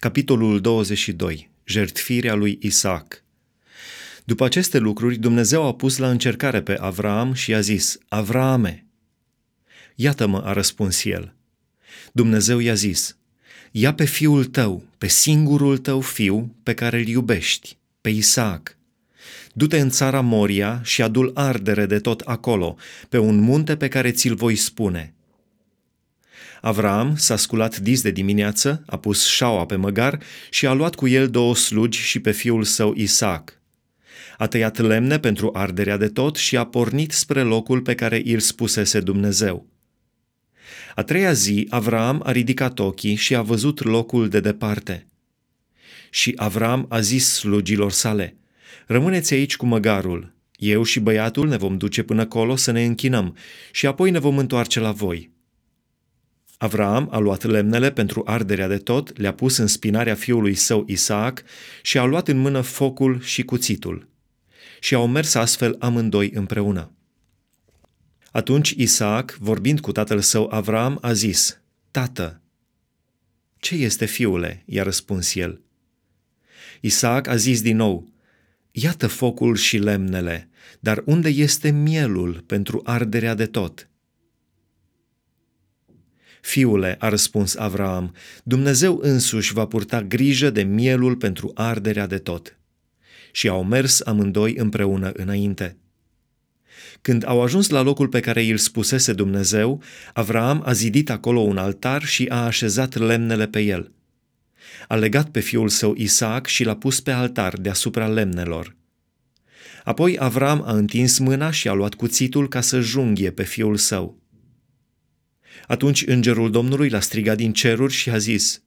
Capitolul 22. Jertfirea lui Isaac. După aceste lucruri, Dumnezeu a pus la încercare pe Avraam și a zis, Avraame! Iată-mă, a răspuns el. Dumnezeu i-a zis, ia pe fiul tău, pe singurul tău fiu pe care îl iubești, pe Isaac. Du-te în țara Moria și adul ardere de tot acolo, pe un munte pe care ți-l voi spune – Avram s-a sculat dis de dimineață, a pus șaua pe măgar și a luat cu el două slugi și pe fiul său Isaac. A tăiat lemne pentru arderea de tot și a pornit spre locul pe care îl spusese Dumnezeu. A treia zi, Avram a ridicat ochii și a văzut locul de departe. Și Avram a zis slugilor sale, Rămâneți aici cu măgarul, eu și băiatul ne vom duce până acolo să ne închinăm și apoi ne vom întoarce la voi.” Avram a luat lemnele pentru arderea de tot, le-a pus în spinarea fiului său Isaac și a luat în mână focul și cuțitul. Și au mers astfel amândoi împreună. Atunci Isaac, vorbind cu tatăl său Avram, a zis, Tată, ce este fiule? i-a răspuns el. Isaac a zis din nou, Iată focul și lemnele, dar unde este mielul pentru arderea de tot?" Fiule, a răspuns Avram, Dumnezeu însuși va purta grijă de mielul pentru arderea de tot. Și au mers amândoi împreună înainte. Când au ajuns la locul pe care îl spusese Dumnezeu, Avram a zidit acolo un altar și a așezat lemnele pe el. A legat pe fiul său Isaac și l-a pus pe altar deasupra lemnelor. Apoi Avram a întins mâna și a luat cuțitul ca să junghie pe fiul său. Atunci îngerul Domnului l-a strigat din ceruri și a zis,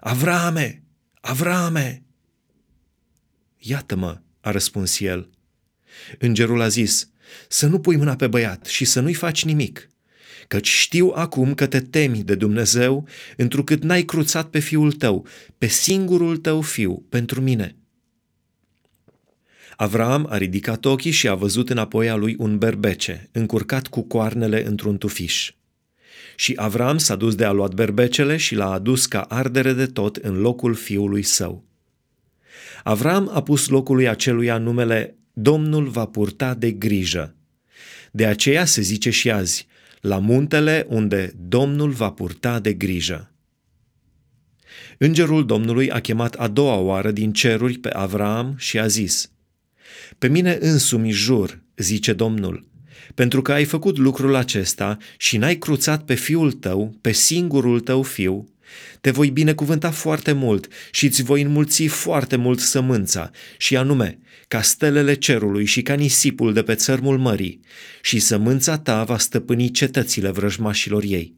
Avrame! Avrame! Iată-mă, a răspuns el. Îngerul a zis, să nu pui mâna pe băiat și să nu-i faci nimic, căci știu acum că te temi de Dumnezeu, întrucât n-ai cruțat pe fiul tău, pe singurul tău fiu, pentru mine. Avram a ridicat ochii și a văzut înapoi a lui un berbece, încurcat cu coarnele într-un tufiș. Și Avram s-a dus de a luat berbecele și l-a adus ca ardere de tot în locul fiului său. Avram a pus locului aceluia numele Domnul va purta de grijă. De aceea se zice și azi, la muntele unde Domnul va purta de grijă. Îngerul Domnului a chemat a doua oară din ceruri pe Avram și a zis, Pe mine însumi jur, zice Domnul, pentru că ai făcut lucrul acesta și n-ai cruțat pe fiul tău, pe singurul tău fiu, te voi binecuvânta foarte mult și îți voi înmulți foarte mult sămânța, și anume, ca stelele cerului și ca nisipul de pe țărmul mării, și sămânța ta va stăpâni cetățile vrăjmașilor ei.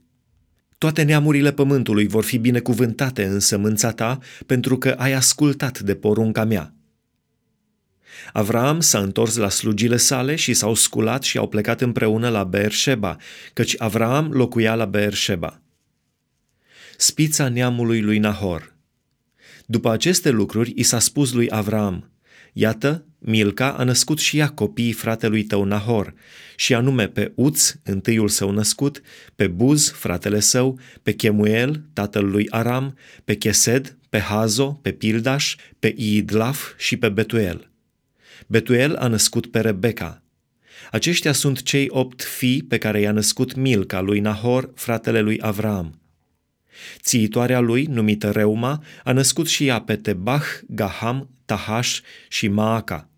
Toate neamurile pământului vor fi binecuvântate în sămânța ta, pentru că ai ascultat de porunca mea. Avram s-a întors la slugile sale și s-au sculat și au plecat împreună la Beersheba, căci Avram locuia la Beersheba. Spița neamului lui Nahor După aceste lucruri, i s-a spus lui Avram, Iată, Milca a născut și ea copiii fratelui tău Nahor, și anume pe Uț, întâiul său născut, pe Buz, fratele său, pe Chemuel, tatăl lui Aram, pe Chesed, pe Hazo, pe Pildaș, pe Iidlaf și pe Betuel. Betuel a născut pe Rebecca. Aceștia sunt cei opt fii pe care i-a născut Milca lui Nahor, fratele lui Avram. Țiitoarea lui, numită Reuma, a născut și ea pe Tebach, Gaham, Tahash și Maaca.